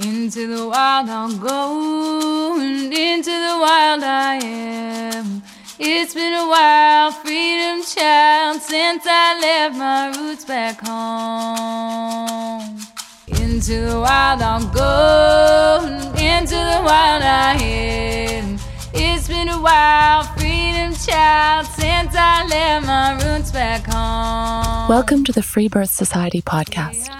Into the wild I'll go, and into the wild I am. It's been a while, freedom child, since I left my roots back home. Into the wild I'll go, and into the wild I am. It's been a while, freedom child, since I left my roots back home. Welcome to the Free Birth Society podcast.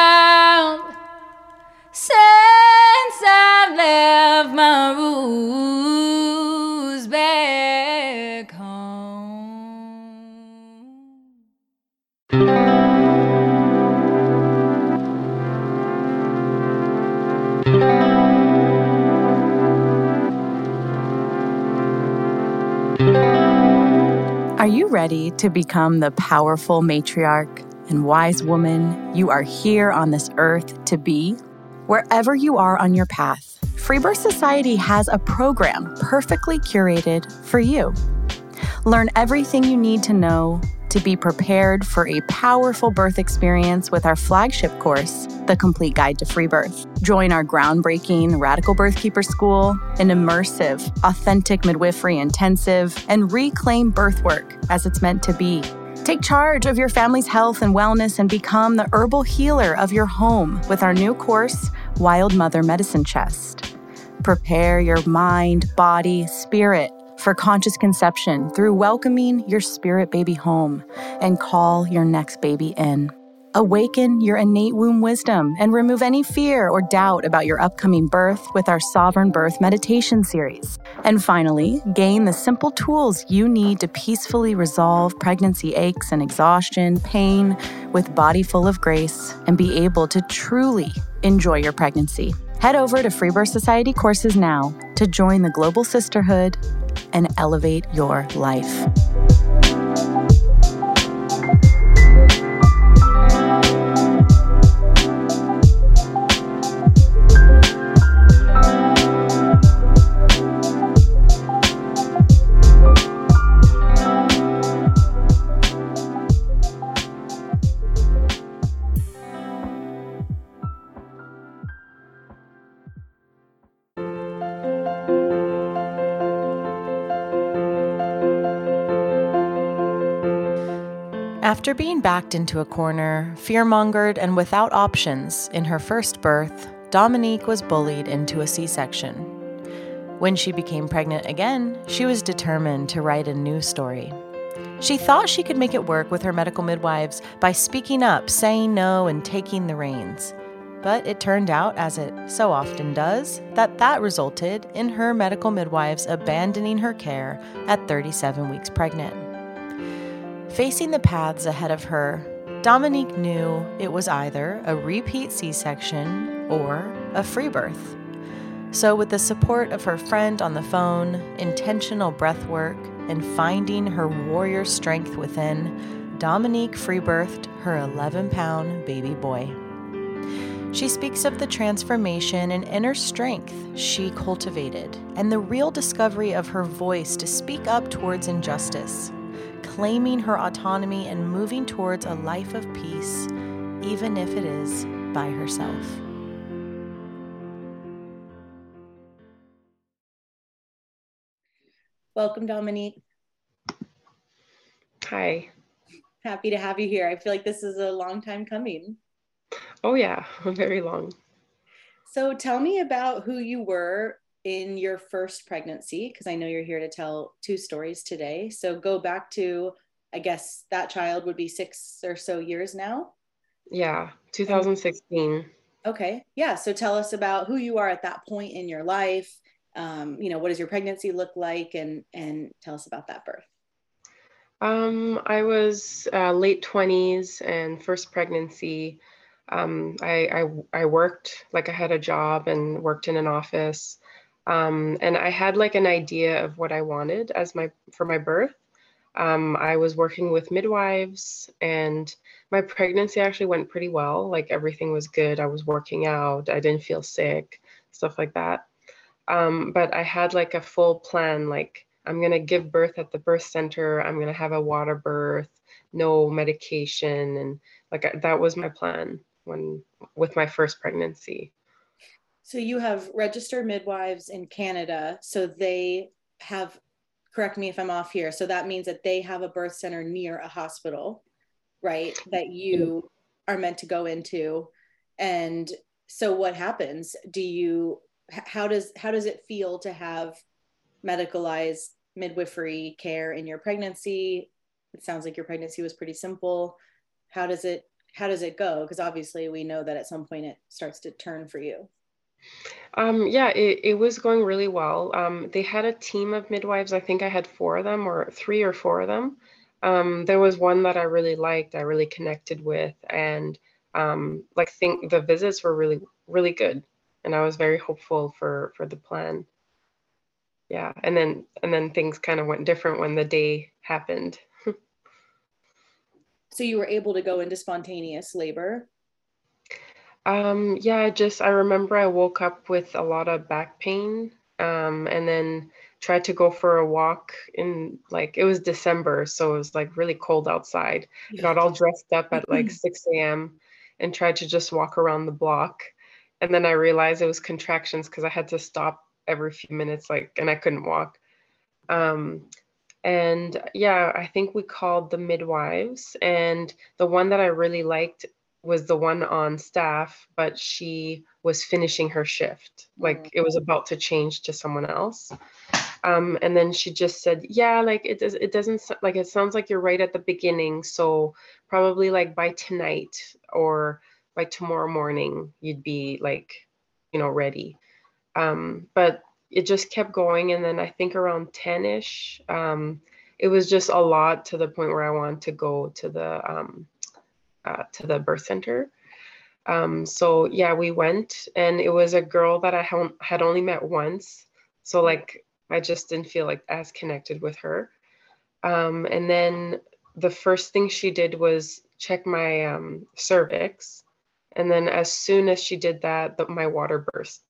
Roots back home. Are you ready to become the powerful matriarch and wise woman you are here on this earth to be? Wherever you are on your path, Freebirth Society has a program perfectly curated for you. Learn everything you need to know to be prepared for a powerful birth experience with our flagship course, The Complete Guide to Free Birth. Join our groundbreaking Radical Birthkeeper School, an immersive, authentic midwifery intensive, and reclaim birth work as it's meant to be. Take charge of your family's health and wellness and become the herbal healer of your home with our new course, Wild Mother Medicine Chest. Prepare your mind, body, spirit for conscious conception through welcoming your spirit baby home and call your next baby in. Awaken your innate womb wisdom and remove any fear or doubt about your upcoming birth with our Sovereign Birth Meditation series. And finally, gain the simple tools you need to peacefully resolve pregnancy aches and exhaustion, pain, with Body Full of Grace, and be able to truly enjoy your pregnancy. Head over to Free Birth Society courses now to join the global sisterhood and elevate your life. After being backed into a corner, fearmongered, and without options in her first birth, Dominique was bullied into a C section. When she became pregnant again, she was determined to write a new story. She thought she could make it work with her medical midwives by speaking up, saying no, and taking the reins. But it turned out, as it so often does, that that resulted in her medical midwives abandoning her care at 37 weeks pregnant. Facing the paths ahead of her, Dominique knew it was either a repeat C section or a free birth. So, with the support of her friend on the phone, intentional breath work, and finding her warrior strength within, Dominique free birthed her 11 pound baby boy. She speaks of the transformation and inner strength she cultivated and the real discovery of her voice to speak up towards injustice claiming her autonomy and moving towards a life of peace, even if it is by herself. Welcome, Dominique. Hi. Happy to have you here. I feel like this is a long time coming. Oh, yeah, very long. So, tell me about who you were in your first pregnancy, because I know you're here to tell two stories today. So, go back to, I guess that child would be six or so years now. Yeah, 2016. Okay. Yeah. So, tell us about who you are at that point in your life. Um, you know, what does your pregnancy look like? And, and tell us about that birth. Um, I was uh, late 20s and first pregnancy. Um, I, I, I worked like I had a job and worked in an office. Um, and I had like an idea of what I wanted as my for my birth. Um, I was working with midwives, and my pregnancy actually went pretty well. Like everything was good. I was working out. I didn't feel sick, stuff like that. Um, but I had like a full plan. Like I'm gonna give birth at the birth center. I'm gonna have a water birth, no medication, and like that was my plan when with my first pregnancy. So you have registered midwives in Canada. So they have, correct me if I'm off here. So that means that they have a birth center near a hospital, right? That you are meant to go into. And so what happens? Do you, how does, how does it feel to have medicalized midwifery care in your pregnancy? It sounds like your pregnancy was pretty simple. How does it, how does it go? Because obviously we know that at some point it starts to turn for you. Um, yeah, it, it was going really well. Um, they had a team of midwives. I think I had four of them, or three or four of them. Um, there was one that I really liked, I really connected with, and um, like think the visits were really really good, and I was very hopeful for for the plan. Yeah, and then and then things kind of went different when the day happened. so you were able to go into spontaneous labor um, yeah, just I remember I woke up with a lot of back pain, um, and then tried to go for a walk in like it was December, so it was like really cold outside. I got all dressed up at like 6 a.m. and tried to just walk around the block. And then I realized it was contractions because I had to stop every few minutes, like, and I couldn't walk. Um, and yeah, I think we called the midwives, and the one that I really liked was the one on staff, but she was finishing her shift. Like it was about to change to someone else. Um, and then she just said, "Yeah, like it does. It doesn't like it sounds like you're right at the beginning. So probably like by tonight or by tomorrow morning, you'd be like, you know, ready." Um, but it just kept going, and then I think around ten ish, um, it was just a lot to the point where I wanted to go to the um, uh, to the birth center. Um, so yeah, we went, and it was a girl that I had only met once. So like I just didn't feel like as connected with her. Um, and then the first thing she did was check my um, cervix, and then as soon as she did that, the, my water burst.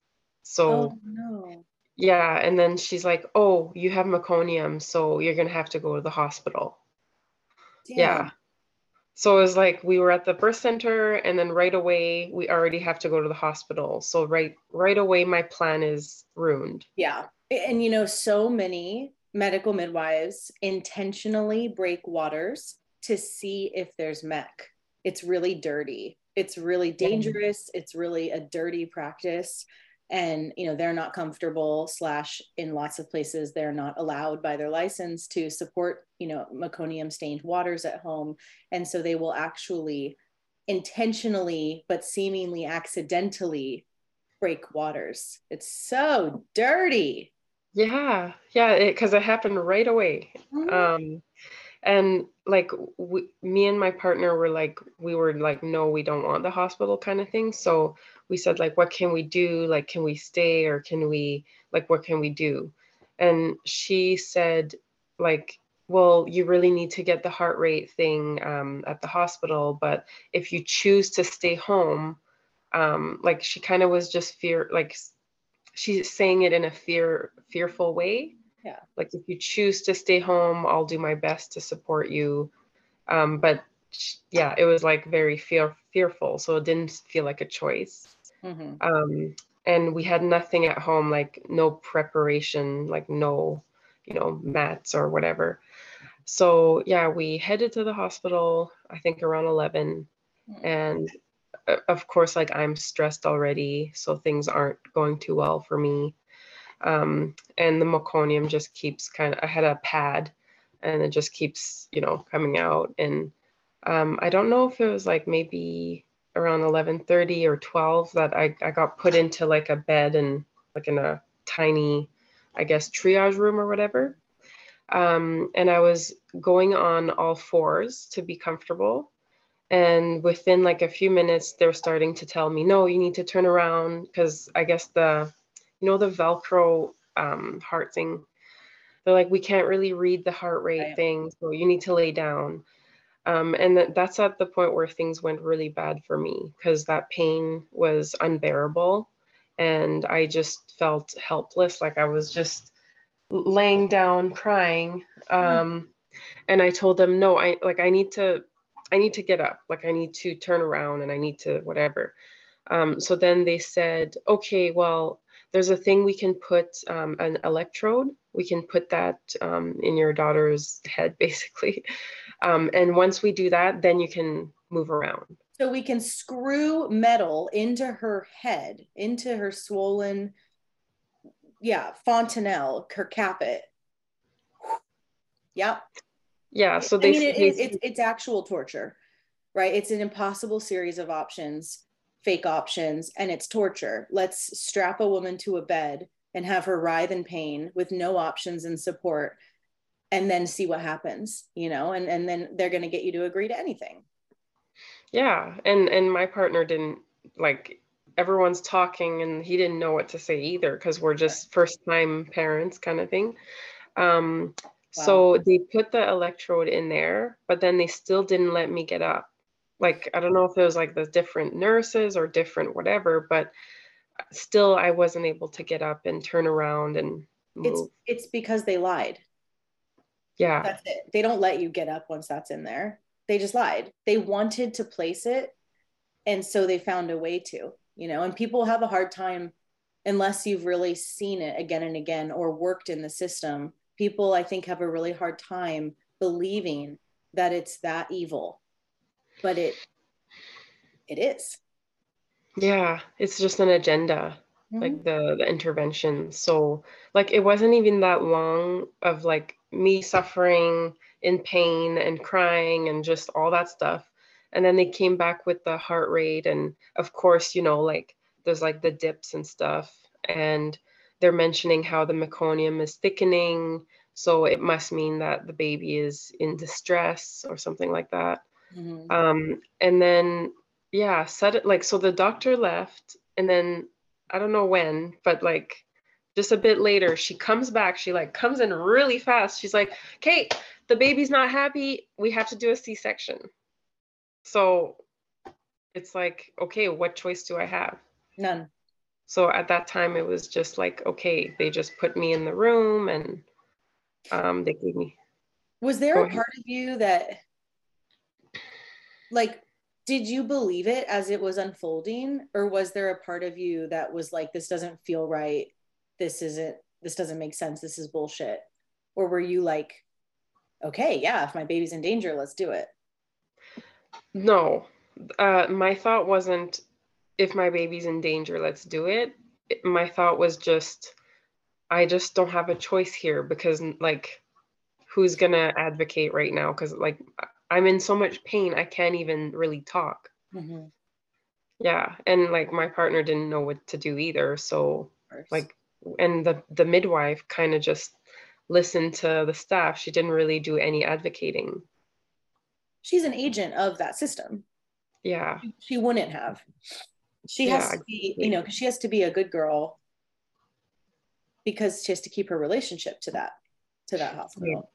So oh, no. yeah, and then she's like, "Oh, you have meconium, so you're gonna have to go to the hospital." Damn. Yeah so it was like we were at the birth center and then right away we already have to go to the hospital. So right right away my plan is ruined. Yeah. And you know so many medical midwives intentionally break waters to see if there's mech it's really dirty. It's really dangerous. It's really a dirty practice and you know they're not comfortable slash in lots of places they're not allowed by their license to support you know meconium stained waters at home. And so they will actually intentionally but seemingly accidentally break waters. It's so dirty. Yeah yeah because it, it, happened right away. Mm-hmm. um and like we, me and my partner were like we were like no we don't want the hospital kind of thing. So we said like what can we do? Like can we stay or can we like what can we do? And she said like well you really need to get the heart rate thing um, at the hospital but if you choose to stay home um, like she kind of was just fear like she's saying it in a fear fearful way. Yeah. Like if you choose to stay home i'll do my best to support you. Um, but yeah it was like very fear fearful so it didn't feel like a choice Mm-hmm. Um, and we had nothing at home, like no preparation, like no, you know, mats or whatever. So yeah, we headed to the hospital, I think around 11. Mm-hmm. And uh, of course, like I'm stressed already, so things aren't going too well for me. Um, and the meconium just keeps kind of, I had a pad and it just keeps, you know, coming out. And um, I don't know if it was like maybe around 11:30 or 12 that I, I got put into like a bed and like in a tiny, I guess, triage room or whatever. Um, and I was going on all fours to be comfortable. And within like a few minutes, they're starting to tell me, no, you need to turn around because I guess the, you know the velcro um heart thing they're like we can't really read the heart rate thing so you need to lay down um, and that, that's at the point where things went really bad for me because that pain was unbearable. And i just felt helpless like i was just laying down crying. Um, and i told them no i like i need to i need to get up. Like i need to turn around and i need to whatever um, so then they said okay well there's a thing we can put um, an electrode we can put that um, in your daughter's head basically um, and once we do that then you can move around So we can screw metal into her head, into her swollen, yeah, fontanelle, her caput. Yep. yeah so they. I mean, it, it, it's it's actual torture, right? It's an impossible series of options, fake options, and it's torture. Let's strap a woman to a bed and have her writhe in pain with no options and support, and then see what happens, you know. And and then they're going to get you to agree to anything. yeah and and my partner didn't like everyone's talking and he didn't know what to say either because we're just first time parents kind of thing um so they put the electrode in there but then they still didn't let me get up like i don't know if it was like the different nurses or different whatever but uh, still i wasn't able to get up and turn around and move It's it's because they lied. yeah That's it. They don't let you get up once that's in there. They just lied. They wanted to place it. And so they found a way to, you know, and people have a hard time unless you've really seen it again and again or worked in the system. People, I think, have a really hard time believing that it's that evil. But it it is. yeah it's just an agenda Mhm. like the the intervention. So like it wasn't even that long of like me suffering in pain and crying and just all that stuff. And then they came back with the heart rate and of course you know like there's like the dips and stuff. And they're mentioning how the meconium is thickening. So it must mean that the baby is in distress or something like that Mhm. um and then yeah said it like so the doctor left and then i don't know when but like just a bit later she comes back she like comes in really fast she's like kate the baby's not happy we have to do a c-section so it's like okay what choice do i have None. so at that time it was just like okay they just put me in the room and um they gave me Was there Go a ahead. part of you that, like, did you believe it as it was unfolding? Or was there a part of you that was like, this doesn't feel right? This isn't, this doesn't make sense. This is bullshit. Or were you like, okay, yeah, if my baby's in danger, let's do it? No, uh, my thought wasn't if my baby's in danger, let's do it. My thought was just, I just don't have a choice here because, like, who's gonna advocate right now? Because, like, I'm in so much pain, I can't even really talk. Mhm. Yeah, and like my partner didn't know what to do either. So, like, and the the midwife kind of just listened to the staff. She didn't really do any advocating. she's an agent of that system. Yeah, She wouldn't have. She has Yeah, to be, you know, because she has to be a good girl because she has to keep her relationship to that to that hospital.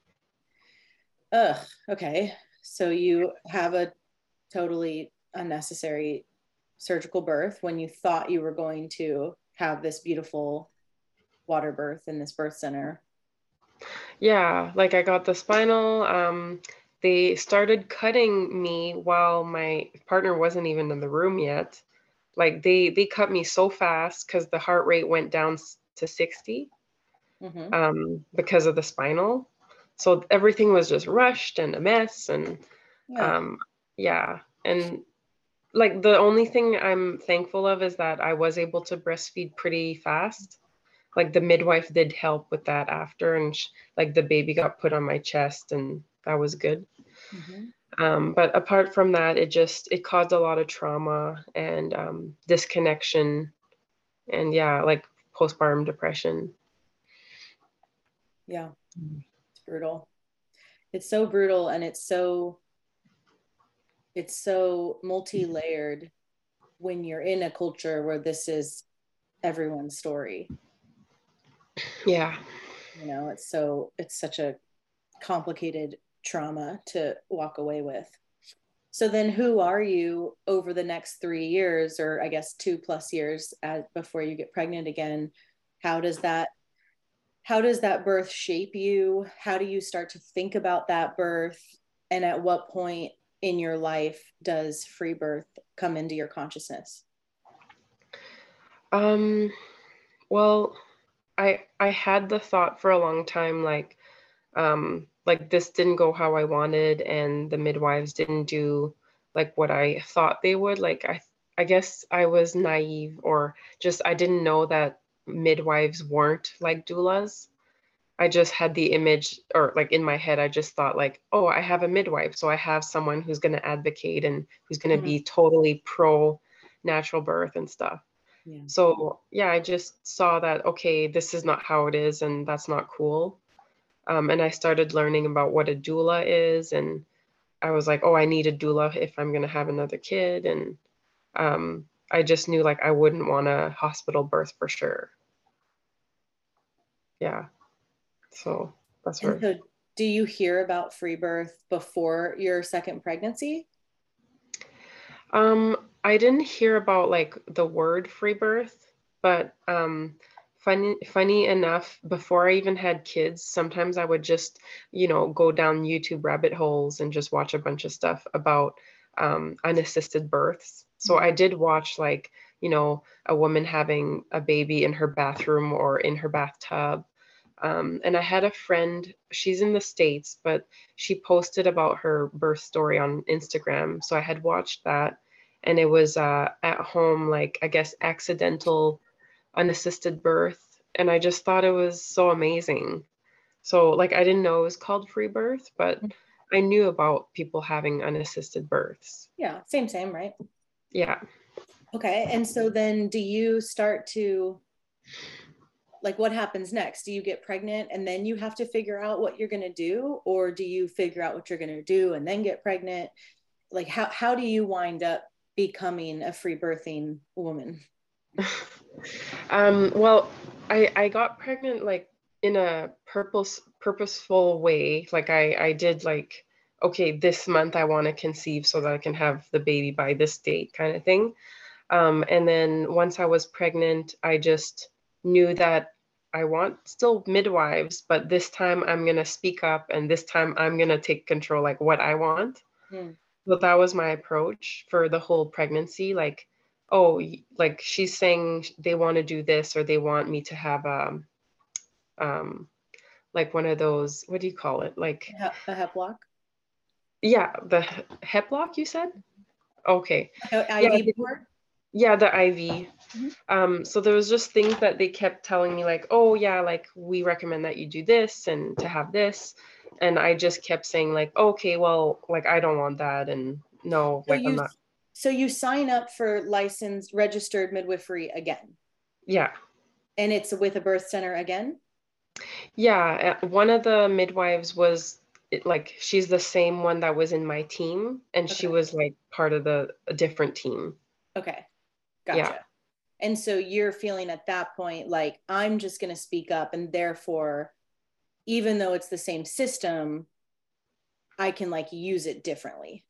Ugh. Okay. So you have a totally unnecessary surgical birth when you thought you were going to have this beautiful water birth in this birth center. Yeah, like I got the spinal. Um, they started cutting me while my partner wasn't even in the room yet. Like they they cut me so fast because the heart rate went down to 60 Mhm. um, because of the spinal. So everything was just rushed and a mess. And Yeah. um, yeah, and like the only thing I'm thankful of is that I was able to breastfeed pretty fast. Like the midwife did help with that after, and sh- like the baby got put on my chest, and that was good. Mhm. Um, but apart from that, it just it caused a lot of trauma and um, disconnection, and yeah, like postpartum depression. Yeah. Brutal. It's so brutal and it's so it's so multi-layered when you're in a culture where this is everyone's story. Yeah. You know, it's so it's such a complicated trauma to walk away with. So then who are you over the next 3 years or I guess 2 plus years at, before you get pregnant again? How does that how does that birth shape you? How do you start to think about that birth? And at what point in your life does free birth come into your consciousness? Um, well, I I had the thought for a long time, like, um, like this didn't go how I wanted, and the midwives didn't do like what I thought they would. Like I I guess I was naive, or just I didn't know that midwives weren't like doulas. I just had the image, or like in my head, I just thought like, oh, I have a midwife, so I have someone who's going to advocate and who's going to mm-hmm. be totally pro natural birth and stuff. Yeah. So yeah, I just saw that okay, this is not how it is, and that's not cool. Um, and I started learning about what a doula is, and I was like, oh, I need a doula if I'm going to have another kid, and um, I just knew like I wouldn't want a hospital birth for sure yeah. So that's where so do you hear about free birth before your second pregnancy? Um i didn't hear about like the word free birth but um funny funny enough before i even had kids sometimes i would just you know go down youtube rabbit holes and just watch a bunch of stuff about um, unassisted births. So i did watch like you know, a woman having a baby in her bathroom or in her bathtub. Um, and I had a friend, she's in the States, but she posted about her birth story on Instagram. So I had watched that. And it was uh, at home, like, I guess, accidental unassisted birth. And I just thought it was so amazing. So, like, I didn't know it was called free birth, but mm. I knew about people having unassisted births. Yeah, same, same, right? Yeah. Okay. And so then do you start to like what happens next? Do you get pregnant and then you have to figure out what you're going to do or do you figure out what you're going to do and then get pregnant? Like how how do you wind up becoming a free birthing woman? um well, I I got pregnant like in a purpose purposeful way. Like I I did like okay, this month I want to conceive so that I can have the baby by this date kind of thing. Um, and then once I was pregnant, I just knew that I want still midwives, but this time I'm going to speak up and this time I'm going to take control, like what I want. Mm. So that was my approach for the whole pregnancy. Like, oh, like she's saying they want to do this or they want me to have a, um, um, like one of those, what do you call it? Like a hep block? Yeah, the hep block you said? Okay. IV yeah, yeah the iv mm-hmm. um so there was just things that they kept telling me like oh yeah like we recommend that you do this and to have this. And i just kept saying like okay well like i don't want that and no so like you, i'm not. so you sign up for licensed registered midwifery again? Yeah. And it's with a birth center again? Yeah uh, one of the midwives was like she's the same one that was in my team and okay. she was like part of the a different team. Okay Gotcha. Yeah. And so you're feeling at that point like I'm just going to speak up and therefore even though it's the same system I can like use it differently.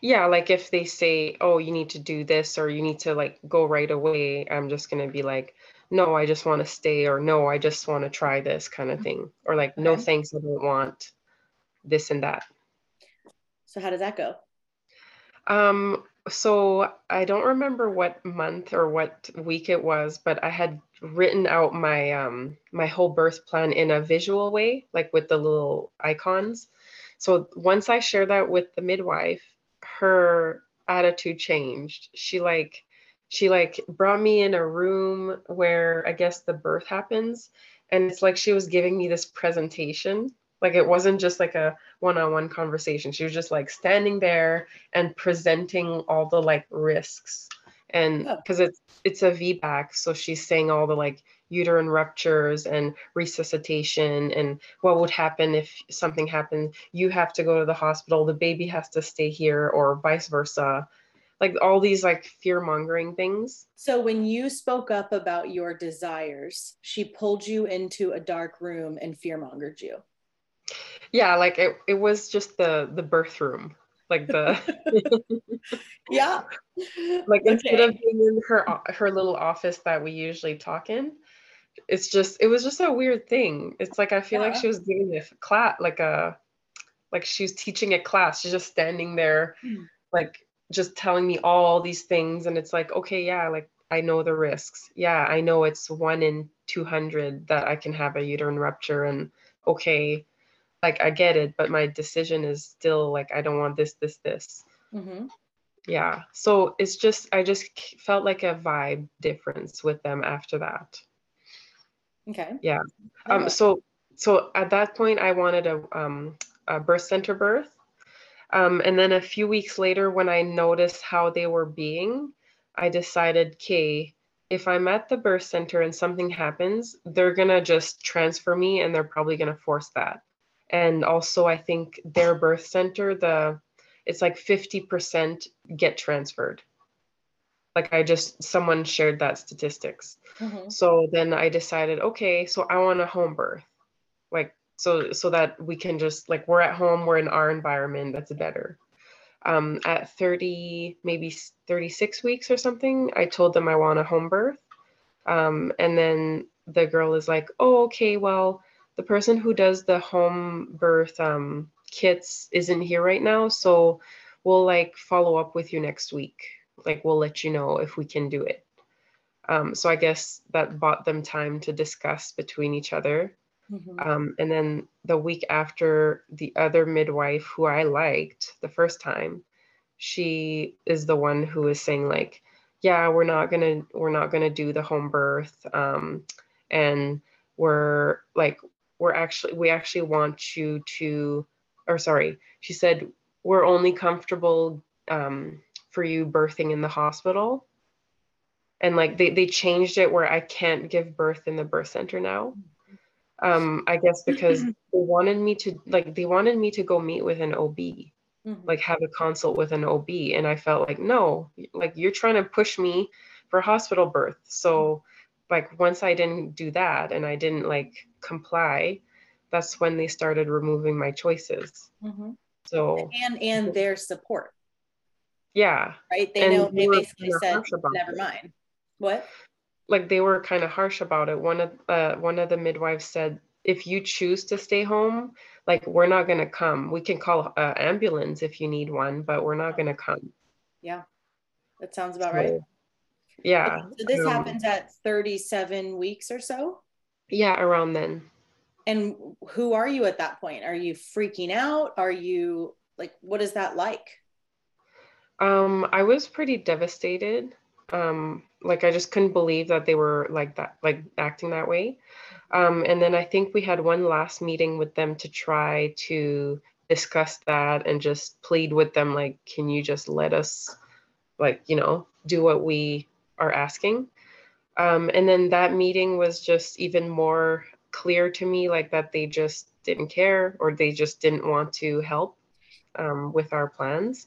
Yeah, like if they say, "Oh, you need to do this or you need to like go right away," I'm just going to be like, "No, I just want to stay," or "No, I just want to try this," kind of thing. Or like, okay. "No, thanks, I don't want this and that." So how does that go? Um so I don't remember what month or what week it was, but I had written out my um my whole birth plan in a visual way, like with the little icons. So once I shared that with the midwife, her attitude changed. She like she like brought me in a room where I guess the birth happens and it's like she was giving me this presentation like it wasn't just like a one-on-one conversation. She was just like standing there and presenting all the like risks. And because it's it's a VBAC, so she's saying all the like uterine ruptures and resuscitation and what would happen if something happened. You have to go to the hospital, the baby has to stay here, or vice versa like all these like fear mongering things. So when you spoke up about your desires, she pulled you into a dark room and fear mongered you. Yeah, like it, it was just the the birth room. Like the yeah. like okay. instead of being in her her little office that we usually talk in, it's just it was just a weird thing. It's like I feel yeah. like she was giving a class like a like she was teaching a class. She's just standing there, mm. like just telling me all these things, and it's like, okay, yeah, like I know the risks. Yeah, I know it's one in two hundred that I can have a uterine rupture, and okay, like I get it, but my decision is still like I don't want this, this, this. Mm-hmm. Yeah, so it's just I just felt like a vibe difference with them after that. Okay. Yeah. Um. So so at that point, I wanted a um a birth center birth. Um, and then a few weeks later, when I noticed how they were being, I decided, okay, if I'm at the birth center and something happens, they're gonna just transfer me and they're probably gonna force that. And also, I think their birth center, the it's like 50% get transferred. Like I just someone shared that statistics. Mm-hmm. So then I decided, okay, so I want a home birth. Like so so that we can just like we're at home we're in our environment that's better um, at 30 maybe 36 weeks or something i told them i want a home birth um, and then the girl is like oh okay well the person who does the home birth um, kits isn't here right now so we'll like follow up with you next week. Like we'll let you know if we can do it. Um, so i guess that bought them time to discuss between each other. Mm-hmm. Um, and then the week after, the other midwife who I liked the first time, she is the one who is saying like, yeah, we're not gonna we're not gonna do the home birth, um, and we're like we're actually we actually want you to, or sorry, she said we're only comfortable um, for you birthing in the hospital. And like they, they changed it where i can't give birth in the birth center now. Um i guess because they wanted me to like they wanted me to go meet with an ob mm-hmm. like have a consult with an ob and i felt like no like you're trying to push me for hospital birth. So like once i didn't do that and i didn't like comply that's when they started removing my choices mm-hmm. so and and their support yeah right they and know they basically said never mind what like they were kind of harsh about it. One of uh, one of the midwives said, "If you choose to stay home, like we're not gonna come. We can call uh, ambulance if you need one, but we're not gonna come." Yeah, that sounds about so, right. Yeah. So this um, happens at 37 weeks or so. Yeah, around then. And who are you at that point? Are you freaking out? Are you like, what is that like? Um, I was pretty devastated um like i just couldn't believe that they were like that like acting that way um and then i think we had one last meeting with them to try to discuss that and just plead with them like can you just let us like you know do what we are asking um and then that meeting was just even more clear to me like that they just didn't care or they just didn't want to help um, with our plans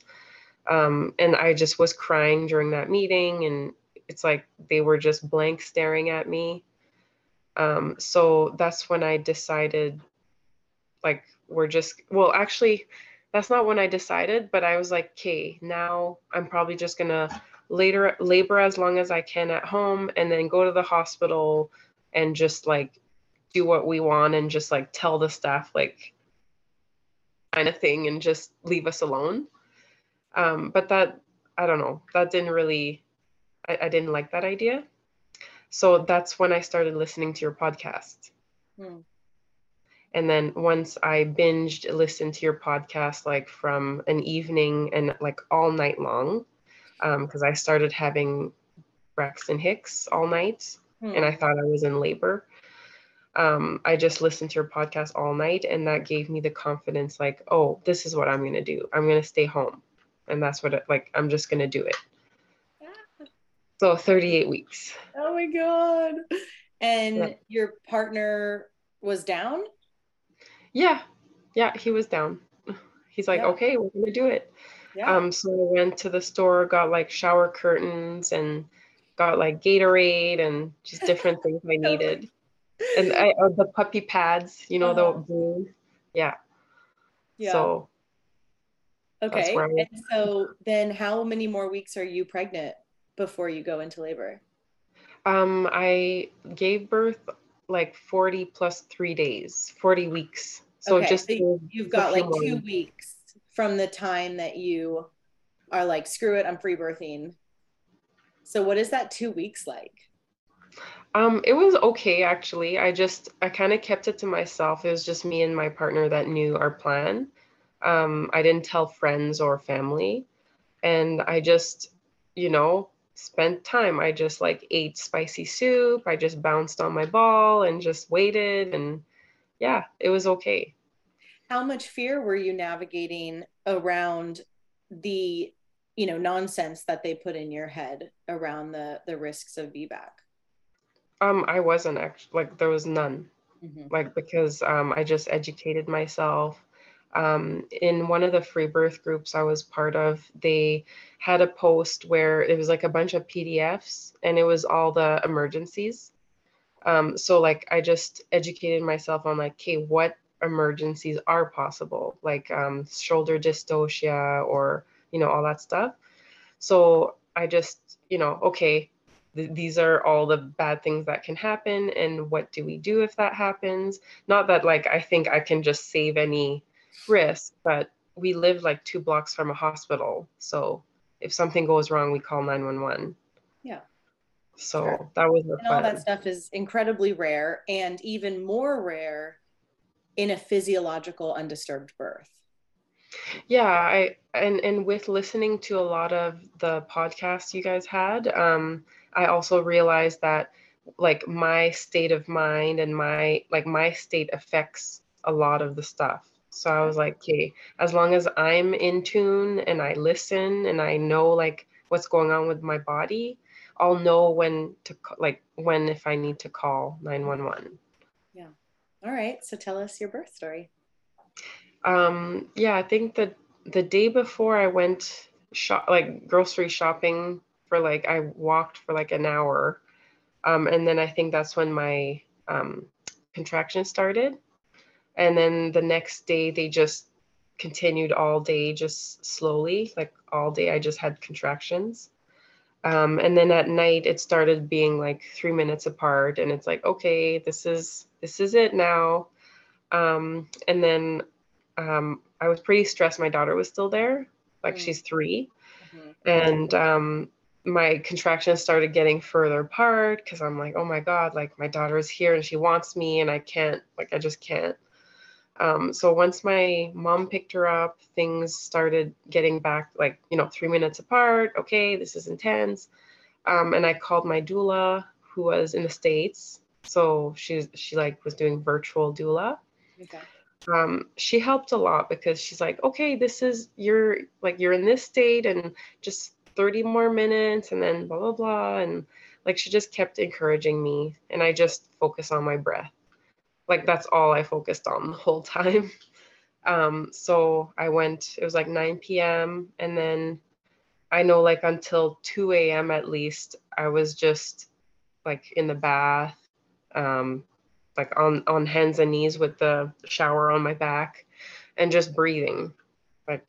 um, and I just was crying during that meeting, and it's like they were just blank staring at me. Um, so that's when I decided, like, we're just, well, actually, that's not when I decided, but I was like, okay, now I'm probably just gonna later labor as long as I can at home and then go to the hospital and just like do what we want and just like tell the staff like kind of thing and just leave us alone. Um, but that, I don't know, that didn't really, I, I, didn't like that idea. So that's when I started listening to your podcast. Hmm. And then once I binged listened to your podcast, like from an evening and like all night long, because um, I started having Braxton Hicks all night hmm. and I thought I was in labor. Um, I just listened to your podcast all night and that gave me the confidence like, oh, this is what I'm going to do. I'm going to stay home and that's what it, like i'm just gonna do it Yeah. so 38 weeks oh my god and yeah. your partner was down yeah yeah he was down he's like yeah. okay we're gonna do it Yeah. Um, so I went to the store, got like shower curtains and got like Gatorade and just different things I needed. And I uh, the puppy pads, you know, uh-huh. the blue. Yeah. Yeah. So Okay. And so then how many more weeks are you pregnant before you go into labor? Um, I gave birth like 40 plus three days, 40 weeks. So okay. just so you've got like two weeks from the time that you are like, screw it, I'm free birthing. So what is that two weeks like? Um, it was okay actually. I just I kind of kept it to myself. It was just me and my partner that knew our plan. Um, I didn't tell friends or family. And I just, you know, spent time. I just like ate spicy soup. I just bounced on my ball and just waited. And yeah, it was okay. How much fear were you navigating around the, you know, nonsense that they put in your head around the the risks of VBAC? Um, I wasn't actually like there was none. Mm-hmm. Like because um, I just educated myself um, in one of the free birth groups I was part of, they had a post where it was like a bunch of PDFs and it was all the emergencies. Um, so like I just educated myself on like, okay, what emergencies are possible, like um, shoulder dystocia or you know all that stuff. So I just you know okay, th- these are all the bad things that can happen, and what do we do if that happens? Not that like I think I can just save any risk, but we live like two blocks from a hospital. So if something goes wrong, we call 911. Yeah. So sure. that was and all that stuff is incredibly rare and even more rare in a physiological undisturbed birth. Yeah, I and and with listening to a lot of the podcasts you guys had, um, I also realized that like my state of mind and my like my state affects a lot of the stuff. So I was like, okay, as long as I'm in tune and I listen and I know like what's going on with my body, I'll know when to like when if I need to call 911. All right. So tell us your birth story. Um yeah, I think that the day before I went shop like grocery shopping for like I walked for like an hour. Um and then I think that's when my um contraction started and then the next day they just continued all day just slowly like all day i just had contractions um, and then at night it started being like three minutes apart and it's like okay this is this is it now um, and then um, i was pretty stressed my daughter was still there like mm-hmm. she's 3 mm-hmm. and um, my contractions started getting further apart because i'm like oh my god like my daughter is here and she wants me and i can't like i just can't um, so once my mom picked her up, things started getting back like, you know, three minutes apart. Okay, this is intense. Um, and I called my doula who was in the States. So she's she like was doing virtual doula. Okay. Um, she helped a lot because she's like, okay, this is you're like you're in this state and just 30 more minutes and then blah blah blah. And like she just kept encouraging me and I just focus on my breath like that's all I focused on the whole time. Um, so I went, it was like 9 p.m. And then I know like until 2 a.m. at least, I was just like in the bath, um, like on, on hands and knees with the shower on my back and just breathing. Like,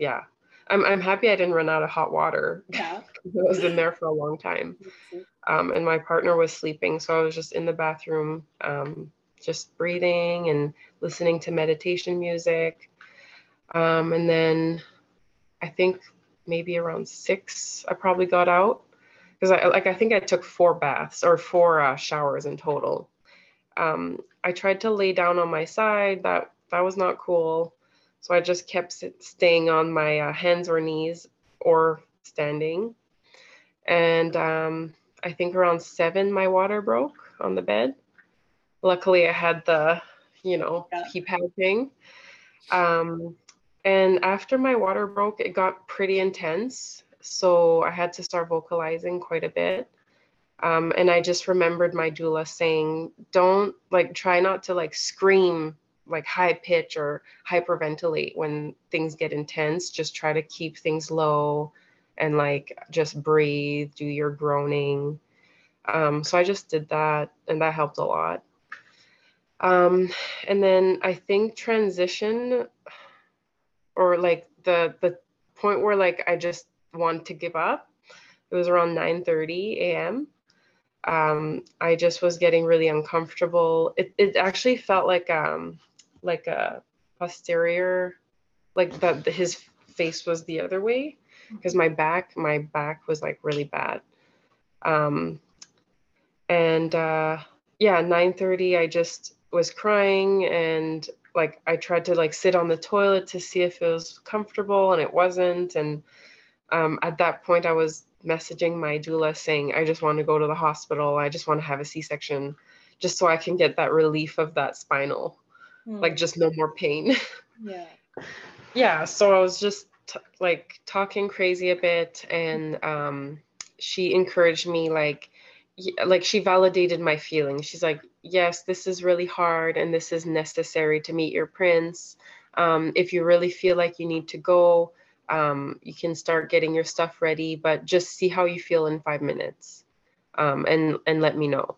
yeah. I'm, I'm happy I didn't run out of hot water. Yeah. I was in there for a long time. Um, and my partner was sleeping. So I was just in the bathroom, um, just breathing and listening to meditation music. Um, and then I think maybe around six, I probably got out because I like I think I took four baths or four uh, showers in total. Um, I tried to lay down on my side. That that was not cool. So I just kept staying on my uh, hands or knees or standing. And um, I think around seven, my water broke on the bed luckily I had the, you know, yeah. keypad thing. Um, and after my water broke, it got pretty intense. So I had to start vocalizing quite a bit. Um, and I just remembered my doula saying, don't like try not to like scream like high pitch or hyperventilate when things get intense. Just try to keep things low and like just breathe, do your groaning. Um, so I just did that and that helped a lot. Um, and then I think transition or like the the point where like I just want to give up. It was around 9 30 a.m um, I just was getting really uncomfortable. It, it actually felt like um, like a posterior, like that his face was the other way because my back my back was like really bad. Um, and uh, yeah, 9:30 I just was crying and like I tried to like sit on the toilet to see if it was comfortable and it wasn't and um, at that point I was messaging my doula saying, I just want to go to the hospital. I just want to have a C section just so I can get that relief of that spinal, mm. like just no more pain. Yeah. yeah. So I was just t- like talking crazy a bit. And um, she encouraged me, like, like she validated my feelings. She's like, yes, this is really hard and this is necessary to meet your prince. Um, if you really feel like you need to go, um, you can start getting your stuff ready, but just see how you feel in five minutes um, and, and let me know.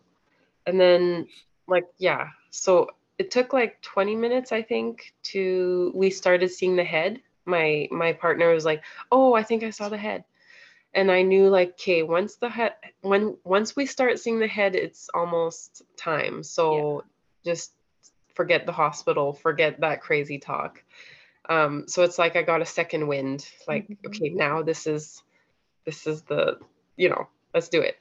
And then like, yeah, so it took like 20 minutes, I think, to, we started seeing the head. My, my partner was like, oh, I think I saw the head. And I knew like, okay, once the head, when, once we start seeing the head, it's almost time. So yeah. just forget the hospital, forget that crazy talk um, so it's like I got a second wind. Like, mm-hmm. okay, now this is this is the you know, let's do it.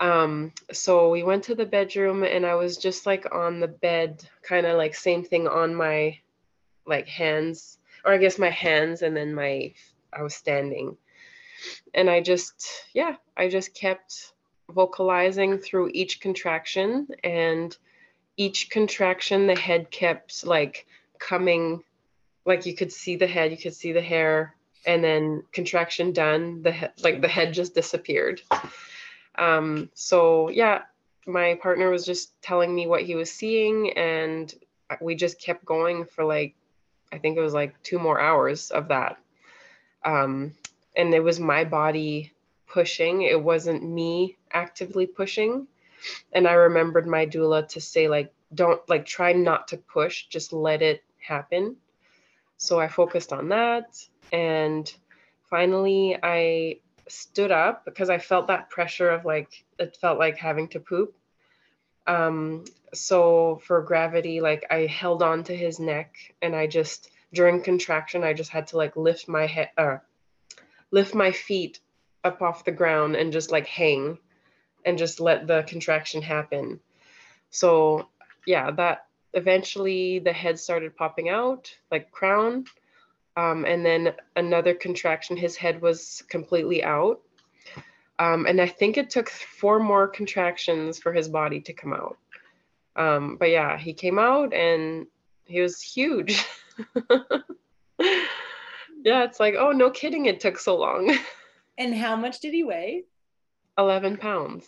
Um, so we went to the bedroom and I was just like on the bed, kind of like same thing on my like hands, or I guess my hands, and then my I was standing. And I just, yeah, I just kept vocalizing through each contraction and each contraction the head kept like coming like you could see the head, you could see the hair, and then contraction done, the he- like the head just disappeared. Um, so yeah, my partner was just telling me what he was seeing, and we just kept going for like I think it was like two more hours of that. Um, and it was my body pushing. It wasn't me actively pushing. And I remembered my doula to say like, don't like try not to push, just let it happen. So I focused on that. And finally, I stood up because I felt that pressure of like, it felt like having to poop. Um, so for gravity, like I held on to his neck and I just, during contraction, I just had to like lift my head, uh, lift my feet up off the ground and just like hang and just let the contraction happen. So yeah, that eventually the head started popping out like crown um, and then another contraction his head was completely out. Um, and i think it took four more contractions for his body to come out. Um, but yeah he came out and he was huge yeah it's like oh no kidding it took so long and how much did he weigh 11 pounds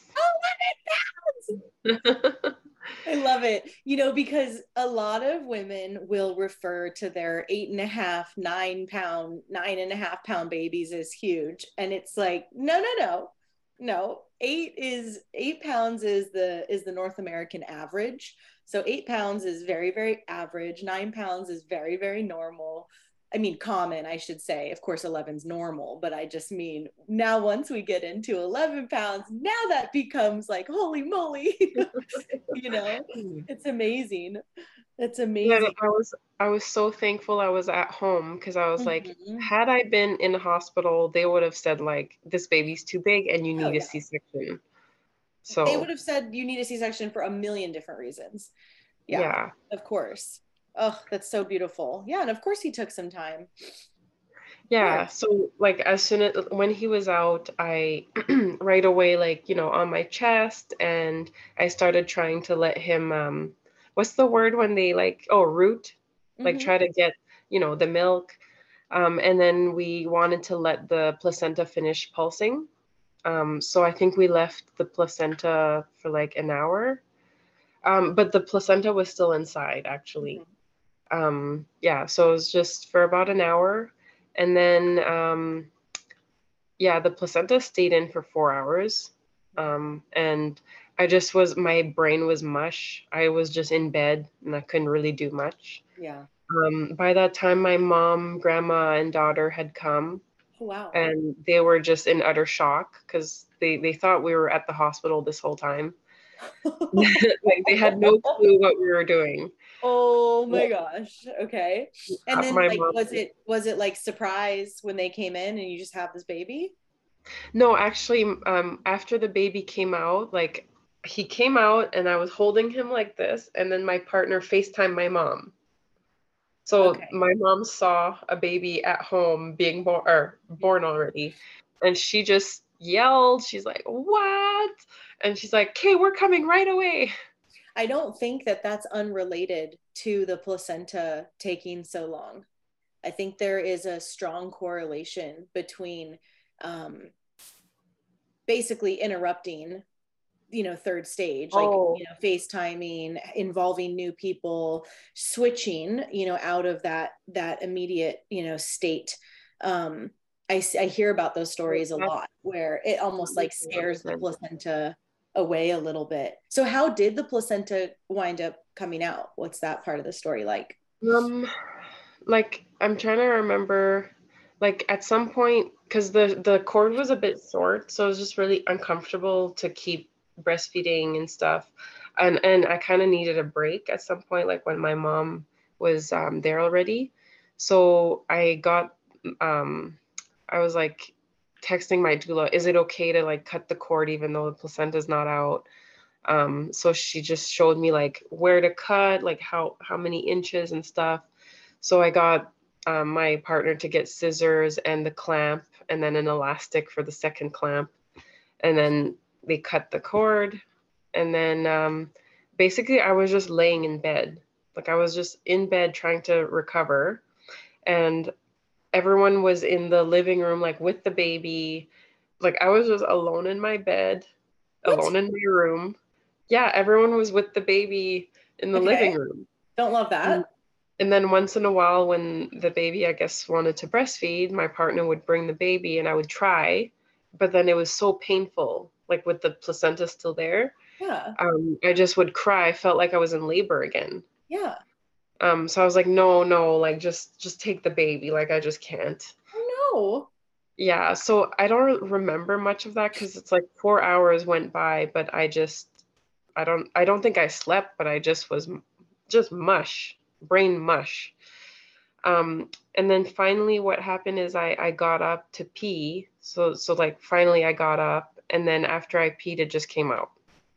11 pounds I love it. You know, because a lot of women will refer to their eight and a half, nine pound, nine and a half pound babies as huge. And it's like, no, no, no, no. Eight is eight pounds is the is the North American average. So eight pounds is very, very average. Nine pounds is very, very normal. I mean, common, I should say. Of course, 11's normal, but I just mean now once we get into 11 pounds, now that becomes like, holy moly, you know, it's amazing. It's amazing. Yeah, I was, I was so thankful I was at home because I was mm-hmm. like, had I been in the hospital, they would have said like, this baby's too big and you need oh, yeah. a C-section. So they would have said you need a C-section for a million different reasons. Yeah, yeah. of course. Oh, that's so beautiful. Yeah, and of course he took some time. Yeah, so like as soon as when he was out, I right away like, you know, on my chest and I started trying to let him um what's the word when they like oh, root, like mm-hmm. try to get, you know, the milk. Um, and then we wanted to let the placenta finish pulsing. Um, so I think we left the placenta for like an hour. Um, but the placenta was still inside actually. Mm-hmm um, yeah, so it was just for about an hour. And then, um, yeah, the placenta stayed in for four hours. Um, and I just was, my brain was mush. I was just in bed and I couldn't really do much. Yeah. Um, by that time, my mom, grandma, and daughter had come. Oh, wow. And they were just in utter shock because they, they thought we were at the hospital this whole time. like they had no clue what we were doing. Oh my gosh. Okay. And then like mom- was it was it like surprise when they came in and you just have this baby? No, actually, um, after the baby came out, like he came out and I was holding him like this, and then my partner FaceTime my mom. So Okay. my mom saw a baby at home being born or born already, and she just yelled. She's like, "What?" And she's like, "Okay, we're coming right away." I don't think that that's unrelated to the placenta taking so long. I think there is a strong correlation between um, basically interrupting, you know, third stage, like, Oh. you know, FaceTiming, involving new people, switching, you know, out of that, that immediate, you know, state. Um, I, I hear about those stories a lot where it almost like makes a lot of scares the placenta away a little bit. So how did the placenta wind up coming out? What's that part of the story like? Um, like I'm trying to remember, like at some point, because the the cord was a bit short, so it was just really uncomfortable to keep breastfeeding and stuff, and and I kind of needed a break at some point, like when my mom was um, there already, so I got um, I was like texting my doula, is it okay to like cut the cord even though the placenta's not out? um so she just showed me like where to cut like how how many inches and stuff. So i got um, my partner to get scissors and the clamp and then an elastic for the second clamp. And then they cut the cord. And then um, basically i was just laying in bed. Like i was just in bed trying to recover. And everyone was in the living room like with the baby like i was just alone in my bed What? alone in my room yeah everyone was with the baby in the Okay. living room Don't love that. and then once in a while when the baby i guess wanted to breastfeed my partner would bring the baby and i would try but then it was so painful like with the placenta still there Yeah. um, i just would cry felt like i was in labor again Yeah. Um, so i was like no no like just just take the baby like i just can't No. yeah so i don't remember much of that because it's like four hours went by but i just i don't i don't think i slept but i just was just mush brain mush um and then finally what happened is i i got up to pee so so like finally i got up and then after i peed it just came out.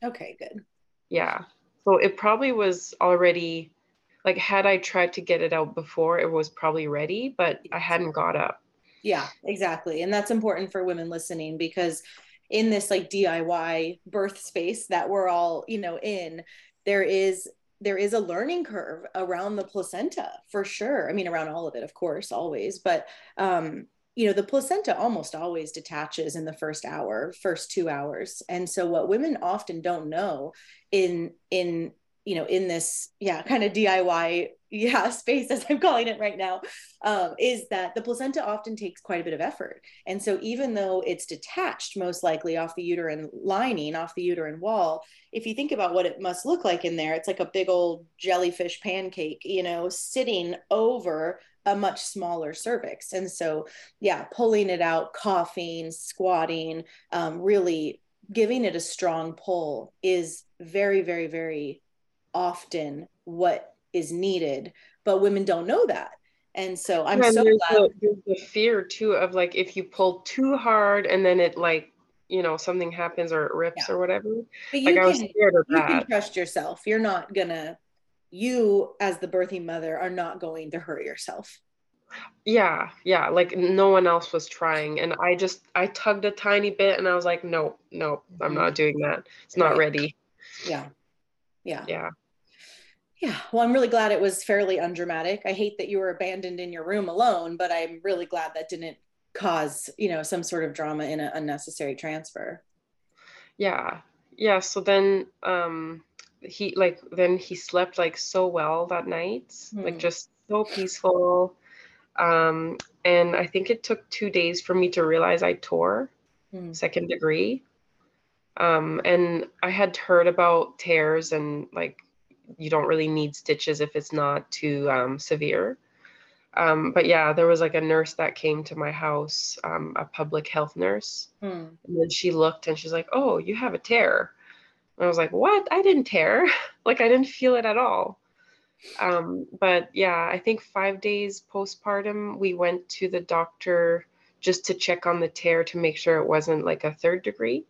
Okay, good. yeah so it probably was already like had i tried to get it out before it was probably ready but i hadn't got up Yeah, exactly. And that's important for women listening because in this like DIY birth space that we're all, you know, in, there is there is a learning curve around the placenta for sure. I mean, around all of it, of course, always, but um you know the placenta almost always detaches in the first hour first two hours and so what women often don't know in in you know in this yeah kind of diy yeah space as i'm calling it right now um, is that the placenta often takes quite a bit of effort. And so, even though it's detached most likely off the uterine lining, off the uterine wall, if you think about what it must look like in there, it's like a big old jellyfish pancake, you know, sitting over a much smaller cervix. And so, yeah, pulling it out, coughing, squatting, um, really giving it a strong pull is very, very, very often what is needed. But women don't know that. And so I'm And so there's glad. the, there's the fear too of like if you pull too hard and then it like you know something happens or it rips Yeah. or whatever But you like i was can, scared of you can trust yourself. You're not gonna, you as the birthing mother are not going to hurt yourself. yeah yeah like no one else was trying and i just i tugged a tiny bit and i was like nope nope i'm Mhm. not doing that it's not Right. ready Yeah. Yeah. yeah Yeah. Well, I'm really glad it was fairly undramatic. I hate that you were abandoned in your room alone, but I'm really glad that didn't cause, you know, some sort of drama in an unnecessary transfer. yeah yeah so then um he like then he slept like so well that night, mm. like hmm. just so peaceful. Um, and I think it took two days for me to realize I tore mm. second degree. Um, and I had heard about tears and like you don't really need stitches if it's not too um, severe. Um, but yeah, there was like a nurse that came to my house, um, a public health nurse. Hmm. And then she looked and she's like, Oh, you have a tear. And I was like, What? I didn't tear. like, I didn't feel it at all. Um, but yeah, I think five days postpartum, we went to the doctor just to check on the tear to make sure it wasn't like a third degree.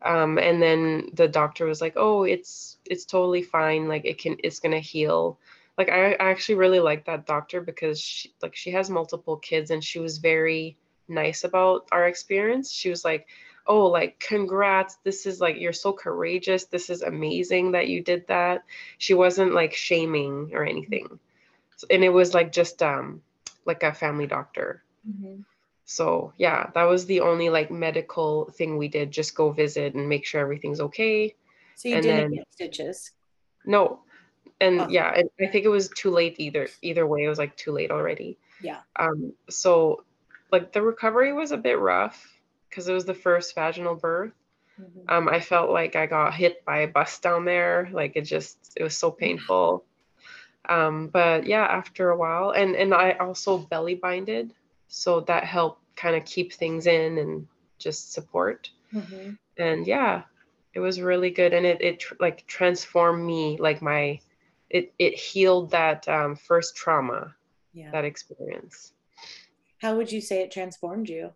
Um, and then the doctor was like, "Oh, it's it's totally fine. Like it can, it's gonna heal." Like I, I actually really like that doctor because she like she has multiple kids and she was very nice about our experience. She was like, "Oh, like congrats. This is like you're so courageous. This is amazing that you did that." She wasn't like shaming or anything, and it was like just um like a family doctor. Mm-hmm. So yeah, that was the only like medical thing we did. Just go visit and make sure everything's okay. So you and didn't then, get stitches? No. And oh. yeah, and I think it was too late either. Either way, it was like too late already. Yeah. Um. So, like the recovery was a bit rough because it was the first vaginal birth. Mm-hmm. Um. I felt like I got hit by a bus down there. Like it just, it was so painful. um. But yeah, after a while, and and I also belly binded, so that helped kind of keep things in and just support. Mm-hmm. And yeah, it was really good, and it it like transformed me, like my, it it healed that um, first trauma, yeah. that experience. How would you say it transformed you?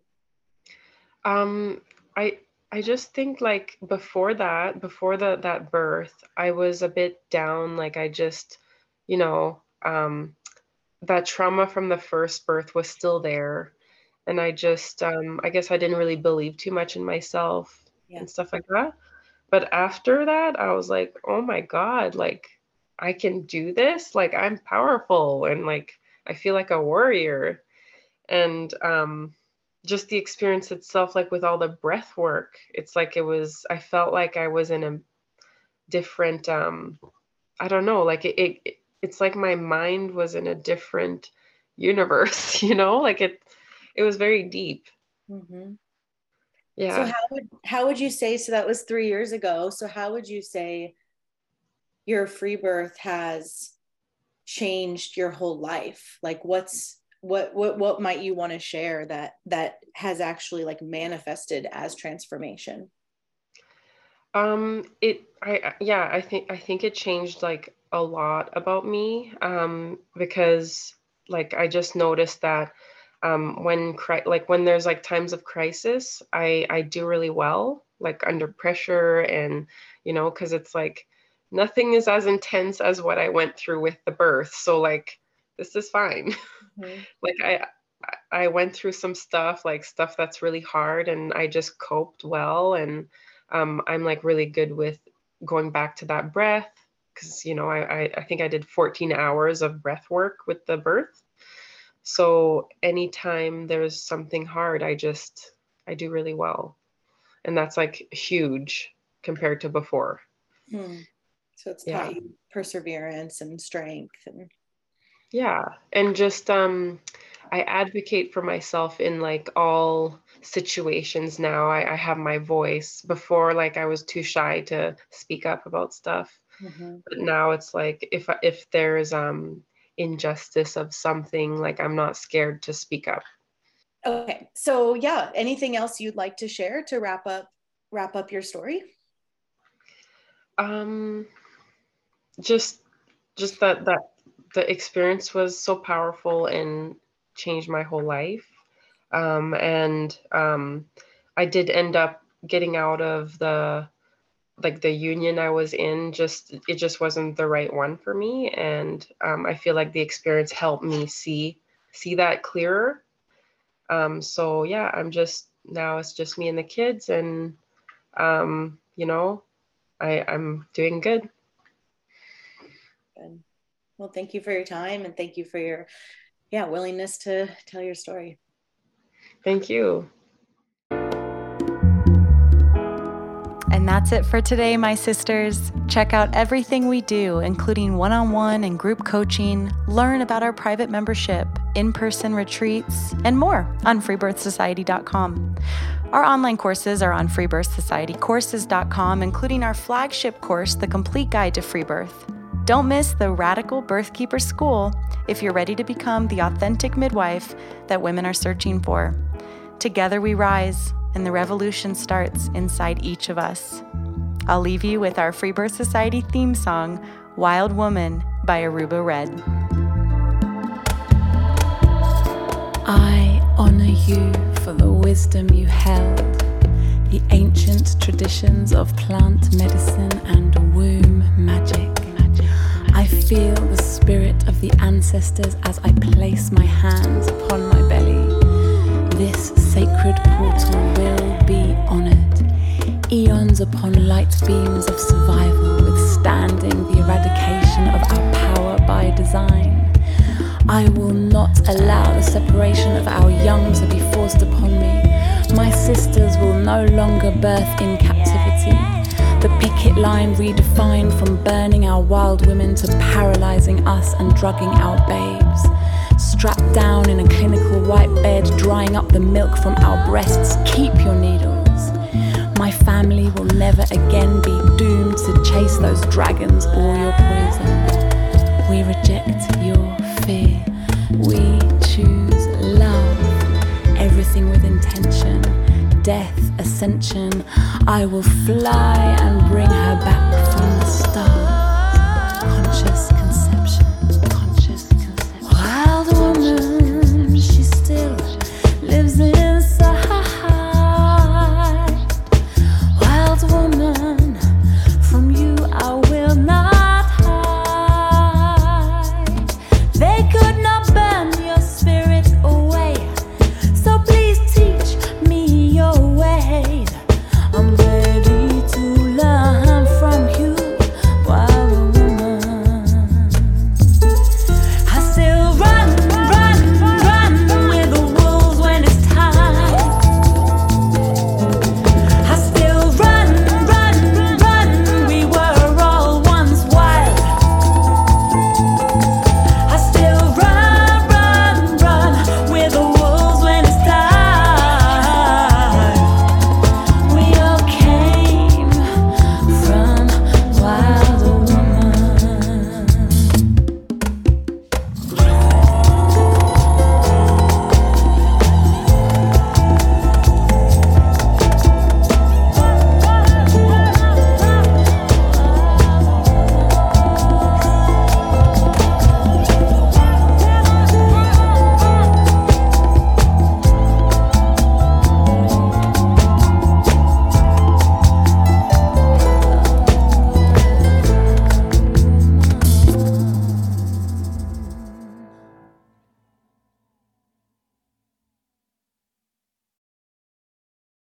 Um, I I just think like before that, before the that birth, I was a bit down. Like I just, you know, um, that trauma from the first birth was still there and I just um, I guess I didn't really believe too much in myself yeah. and stuff like that. But after that, I was like, oh my god, like I can do this. Like I'm powerful and like I feel like a warrior. And um, just the experience itself, like with all the breath work, it's like it was. I felt like I was in a different. Um, I don't know. Like it, it it's like my mind was in a different universe. You know, like it it was very deep. Mm-hmm. Yeah. So how would how would you say? So that was three years ago. So how would you say your free birth has changed your whole life? Like what's what what what might you want to share that that has actually like manifested as transformation? Um, it I yeah I think I think it changed like a lot about me um because like I just noticed that um, when cri- like when there's like times of crisis i i do really well like under pressure and you know because it's like nothing is as intense as what i went through with the birth so like this is fine mm-hmm. like i i went through some stuff like stuff that's really hard and i just coped well and um, i'm like really good with going back to that breath because you know I, I i think i did 14 hours of breath work with the birth so anytime there's something hard, I just I do really well. And that's like huge compared to before. Hmm. So it's taught yeah. you perseverance and strength and yeah. And just um I advocate for myself in like all situations now. I, I have my voice. Before, like I was too shy to speak up about stuff. Mm-hmm. But now it's like if if there's um injustice of something like i'm not scared to speak up. Okay so yeah anything else you'd like to share to wrap up wrap up your story? Um just just that that the experience was so powerful and changed my whole life. Um and um i did end up getting out of the like the union I was in just it just wasn't the right one for me and um, I feel like the experience helped me see see that clearer. Um, so yeah I'm just now it's just me and the kids and um, you know I I'm doing good. Good. Well thank you for your time and thank you for your yeah willingness to tell your story. Thank you And that's it for today, my sisters. Check out everything we do, including one on one and group coaching, learn about our private membership, in person retreats, and more on freebirthsociety.com. Our online courses are on freebirthsocietycourses.com, including our flagship course, The Complete Guide to Free Birth. Don't miss the Radical Birthkeeper School if you're ready to become the authentic midwife that women are searching for. Together we rise and the revolution starts inside each of us. I'll leave you with our Free Birth Society theme song, Wild Woman by Aruba Red. I honor you for the wisdom you held, the ancient traditions of plant medicine and womb magic. I feel the spirit of the ancestors as I place my hands upon my this sacred portal will be honored. Eons upon light beams of survival, withstanding the eradication of our power by design. I will not allow the separation of our young to be forced upon me. My sisters will no longer birth in captivity. The picket line redefined from burning our wild women to paralyzing us and drugging our babes strapped down in a clinical white bed, drying up the milk from our breasts. Keep your needles. My family will never again be doomed to chase those dragons or your poison. We reject your fear. We choose love. Everything with intention. Death, ascension. I will fly and bring her back